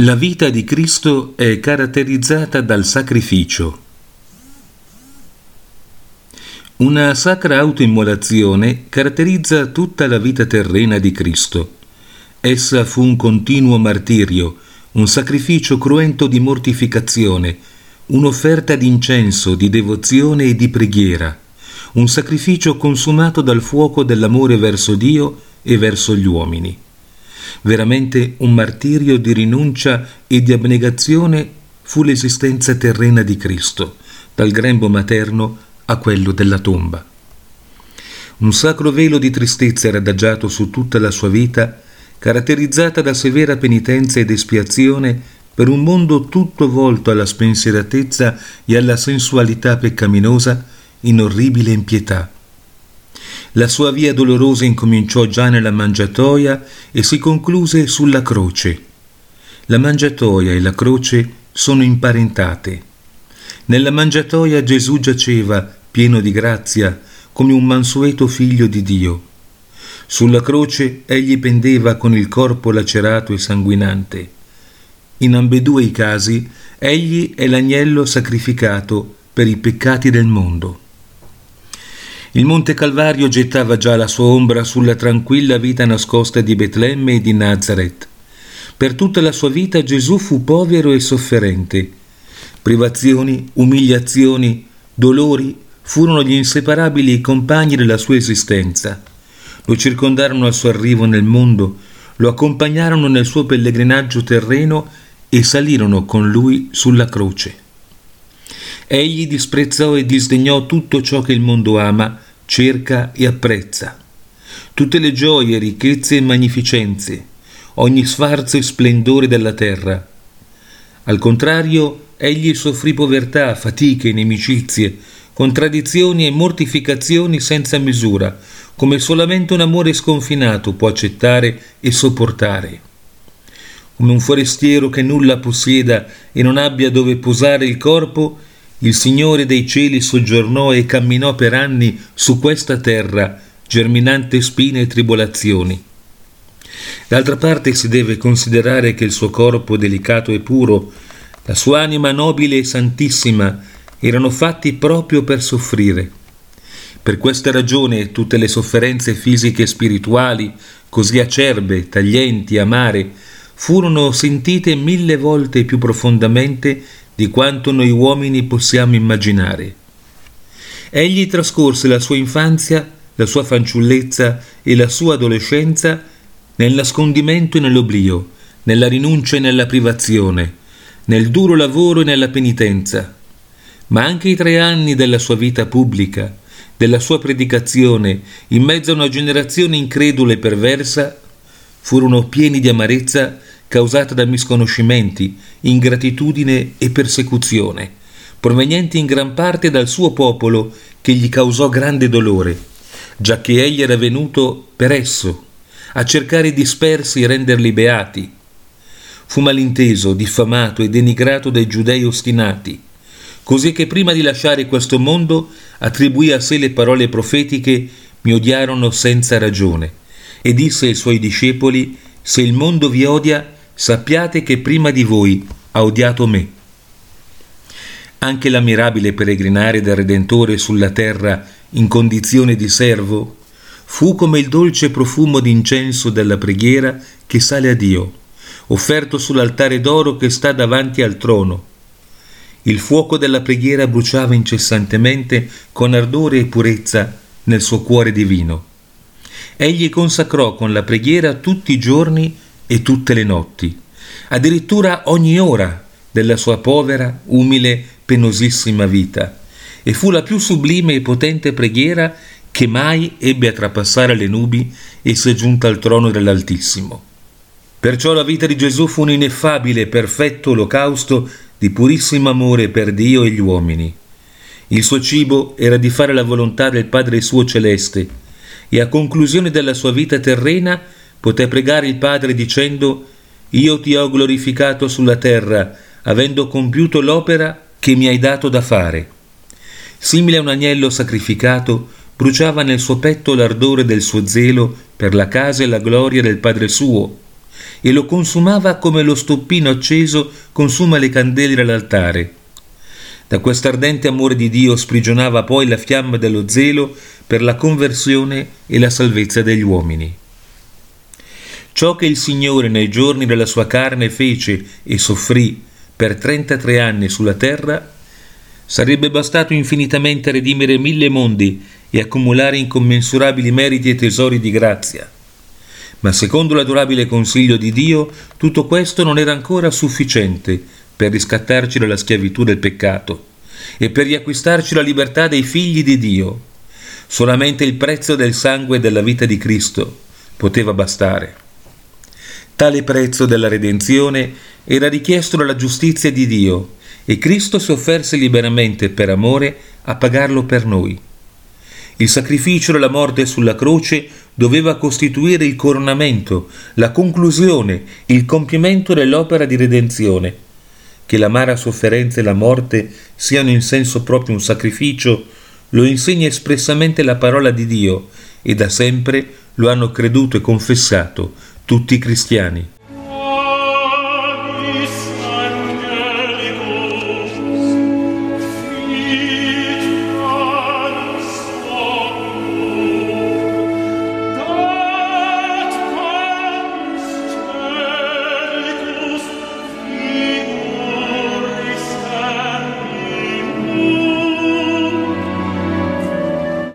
La vita di Cristo è caratterizzata dal sacrificio. Una sacra autoimmolazione caratterizza tutta la vita terrena di Cristo. Essa fu un continuo martirio, un sacrificio cruento di mortificazione, un'offerta di incenso, di devozione e di preghiera, un sacrificio consumato dal fuoco dell'amore verso Dio e verso gli uomini veramente un martirio di rinuncia e di abnegazione fu l'esistenza terrena di Cristo, dal grembo materno a quello della tomba. Un sacro velo di tristezza era adagiato su tutta la sua vita, caratterizzata da severa penitenza ed espiazione per un mondo tutto volto alla spensieratezza e alla sensualità peccaminosa in orribile impietà. La sua via dolorosa incominciò già nella mangiatoia e si concluse sulla croce. La mangiatoia e la croce sono imparentate. Nella mangiatoia Gesù giaceva, pieno di grazia, come un mansueto figlio di Dio. Sulla croce egli pendeva con il corpo lacerato e sanguinante. In ambedue i casi egli è l'agnello sacrificato per i peccati del mondo. Il Monte Calvario gettava già la sua ombra sulla tranquilla vita nascosta di Betlemme e di Nazareth. Per tutta la sua vita Gesù fu povero e sofferente. Privazioni, umiliazioni, dolori furono gli inseparabili compagni della sua esistenza. Lo circondarono al suo arrivo nel mondo, lo accompagnarono nel suo pellegrinaggio terreno e salirono con lui sulla croce. Egli disprezzò e disdegnò tutto ciò che il mondo ama cerca e apprezza. Tutte le gioie, ricchezze e magnificenze, ogni sfarzo e splendore della terra. Al contrario, egli soffrì povertà, fatiche, inimicizie, contraddizioni e mortificazioni senza misura, come solamente un amore sconfinato può accettare e sopportare. Come un forestiero che nulla possieda e non abbia dove posare il corpo, il Signore dei cieli soggiornò e camminò per anni su questa terra, germinante spine e tribolazioni. D'altra parte si deve considerare che il suo corpo delicato e puro, la sua anima nobile e santissima, erano fatti proprio per soffrire. Per questa ragione tutte le sofferenze fisiche e spirituali, così acerbe, taglienti, amare, furono sentite mille volte più profondamente di quanto noi uomini possiamo immaginare. Egli trascorse la sua infanzia, la sua fanciullezza e la sua adolescenza nel nascondimento e nell'oblio, nella rinuncia e nella privazione, nel duro lavoro e nella penitenza. Ma anche i tre anni della sua vita pubblica, della sua predicazione, in mezzo a una generazione incredula e perversa, furono pieni di amarezza causata da misconoscimenti, ingratitudine e persecuzione, provenienti in gran parte dal suo popolo che gli causò grande dolore, giacché egli era venuto per esso, a cercare dispersi e renderli beati. Fu malinteso, diffamato e denigrato dai giudei ostinati, così che prima di lasciare questo mondo attribuì a sé le parole profetiche mi odiarono senza ragione, e disse ai suoi discepoli, se il mondo vi odia, sappiate che prima di voi ha odiato me. Anche l'ammirabile peregrinare del Redentore sulla terra in condizione di servo fu come il dolce profumo d'incenso della preghiera che sale a Dio, offerto sull'altare d'oro che sta davanti al trono. Il fuoco della preghiera bruciava incessantemente con ardore e purezza nel suo cuore divino. Egli consacrò con la preghiera tutti i giorni e tutte le notti, addirittura ogni ora della sua povera, umile, penosissima vita, e fu la più sublime e potente preghiera che mai ebbe a trapassare le nubi e si è giunta al trono dell'Altissimo. Perciò la vita di Gesù fu un ineffabile e perfetto olocausto di purissimo amore per Dio e gli uomini. Il suo cibo era di fare la volontà del Padre suo celeste, e a conclusione della sua vita terrena poté pregare il Padre dicendo Io ti ho glorificato sulla terra, avendo compiuto l'opera che mi hai dato da fare. Simile a un agnello sacrificato, bruciava nel suo petto l'ardore del suo zelo per la casa e la gloria del Padre suo, e lo consumava come lo stoppino acceso consuma le candele dell'altare. Da questo ardente amore di Dio sprigionava poi la fiamma dello zelo per la conversione e la salvezza degli uomini. Ciò che il Signore nei giorni della sua carne fece e soffrì per 33 anni sulla terra, sarebbe bastato infinitamente a redimere mille mondi e accumulare incommensurabili meriti e tesori di grazia. Ma secondo l'adorabile consiglio di Dio, tutto questo non era ancora sufficiente per riscattarci dalla schiavitù del peccato e per riacquistarci la libertà dei figli di Dio. Solamente il prezzo del sangue e della vita di Cristo poteva bastare. Tale prezzo della redenzione era richiesto dalla giustizia di Dio e Cristo si offerse liberamente per amore a pagarlo per noi. Il sacrificio della morte sulla croce doveva costituire il coronamento, la conclusione, il compimento dell'opera di redenzione. Che l'amara sofferenza e la morte siano in senso proprio un sacrificio, lo insegna espressamente la parola di Dio e da sempre lo hanno creduto e confessato tutti cristiani.